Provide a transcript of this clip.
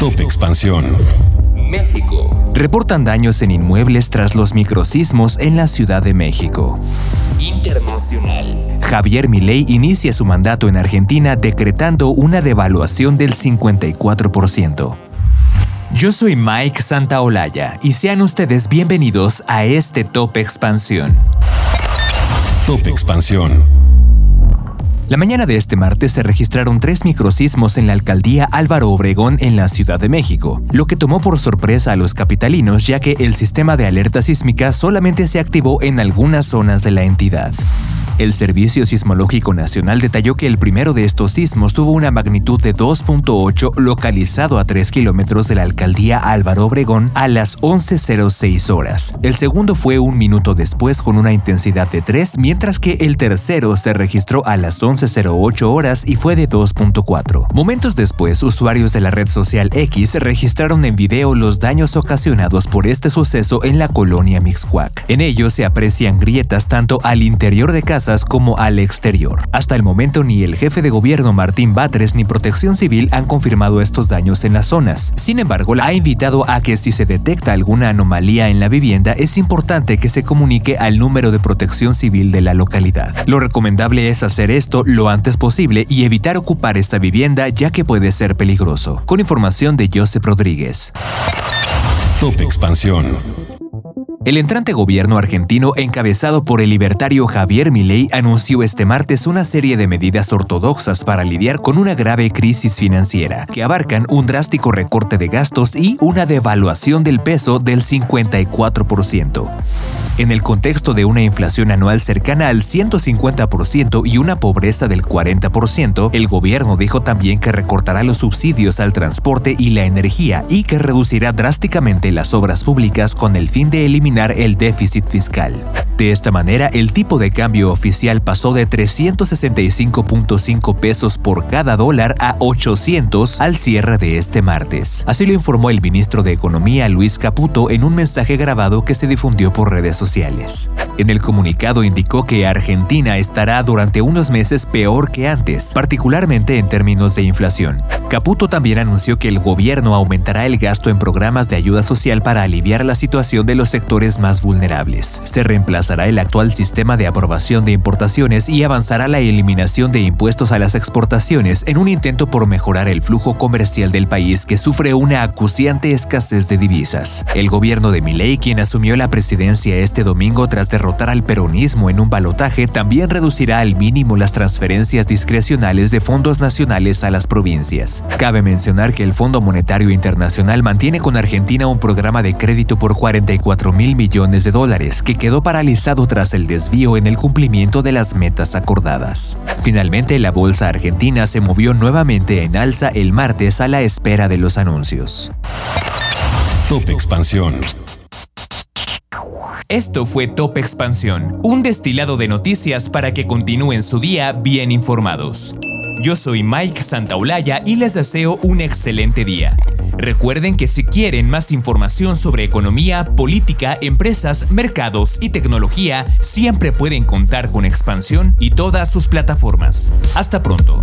Top Expansión. México. Reportan daños en inmuebles tras los microsismos en la Ciudad de México. Internacional. Javier Milei inicia su mandato en Argentina decretando una devaluación del 54%. Yo soy Mike Santaolalla y sean ustedes bienvenidos a este Top Expansión. Top Expansión. La mañana de este martes se registraron tres microsismos en la alcaldía Álvaro Obregón en la Ciudad de México, lo que tomó por sorpresa a los capitalinos ya que el sistema de alerta sísmica solamente se activó en algunas zonas de la entidad. El Servicio Sismológico Nacional detalló que el primero de estos sismos tuvo una magnitud de 2.8 localizado a 3 kilómetros de la alcaldía Álvaro Obregón a las 11.06 horas. El segundo fue un minuto después con una intensidad de 3, mientras que el tercero se registró a las 11.08 horas y fue de 2.4. Momentos después, usuarios de la red social X registraron en video los daños ocasionados por este suceso en la colonia Mixcuac. En ellos se aprecian grietas tanto al interior de casa como al exterior. Hasta el momento ni el jefe de gobierno Martín Batres ni Protección Civil han confirmado estos daños en las zonas. Sin embargo, ha invitado a que si se detecta alguna anomalía en la vivienda es importante que se comunique al número de Protección Civil de la localidad. Lo recomendable es hacer esto lo antes posible y evitar ocupar esta vivienda ya que puede ser peligroso. Con información de Joseph Rodríguez. Top Expansión. El entrante gobierno argentino encabezado por el libertario Javier Milei anunció este martes una serie de medidas ortodoxas para lidiar con una grave crisis financiera, que abarcan un drástico recorte de gastos y una devaluación del peso del 54%. En el contexto de una inflación anual cercana al 150% y una pobreza del 40%, el gobierno dijo también que recortará los subsidios al transporte y la energía y que reducirá drásticamente las obras públicas con el fin de eliminar el déficit fiscal. De esta manera, el tipo de cambio oficial pasó de 365.5 pesos por cada dólar a 800 al cierre de este martes. Así lo informó el ministro de Economía Luis Caputo en un mensaje grabado que se difundió por redes sociales. En el comunicado indicó que Argentina estará durante unos meses peor que antes, particularmente en términos de inflación. Caputo también anunció que el gobierno aumentará el gasto en programas de ayuda social para aliviar la situación de los sectores más vulnerables. Se reemplazará el actual sistema de aprobación de importaciones y avanzará la eliminación de impuestos a las exportaciones en un intento por mejorar el flujo comercial del país que sufre una acuciante escasez de divisas. El gobierno de Milei, quien asumió la presidencia este domingo tras derrotar al peronismo en un balotaje, también reducirá al mínimo las transferencias discrecionales de fondos nacionales a las provincias. Cabe mencionar que el Fondo Monetario Internacional mantiene con Argentina un programa de crédito por 44 mil millones de dólares que quedó paralizado tras el desvío en el cumplimiento de las metas acordadas. Finalmente, la bolsa argentina se movió nuevamente en alza el martes a la espera de los anuncios. Top Expansión. Esto fue Top Expansión, un destilado de noticias para que continúen su día bien informados. Yo soy Mike Santaolalla y les deseo un excelente día. Recuerden que si quieren más información sobre economía, política, empresas, mercados y tecnología, siempre pueden contar con Expansión y todas sus plataformas. Hasta pronto.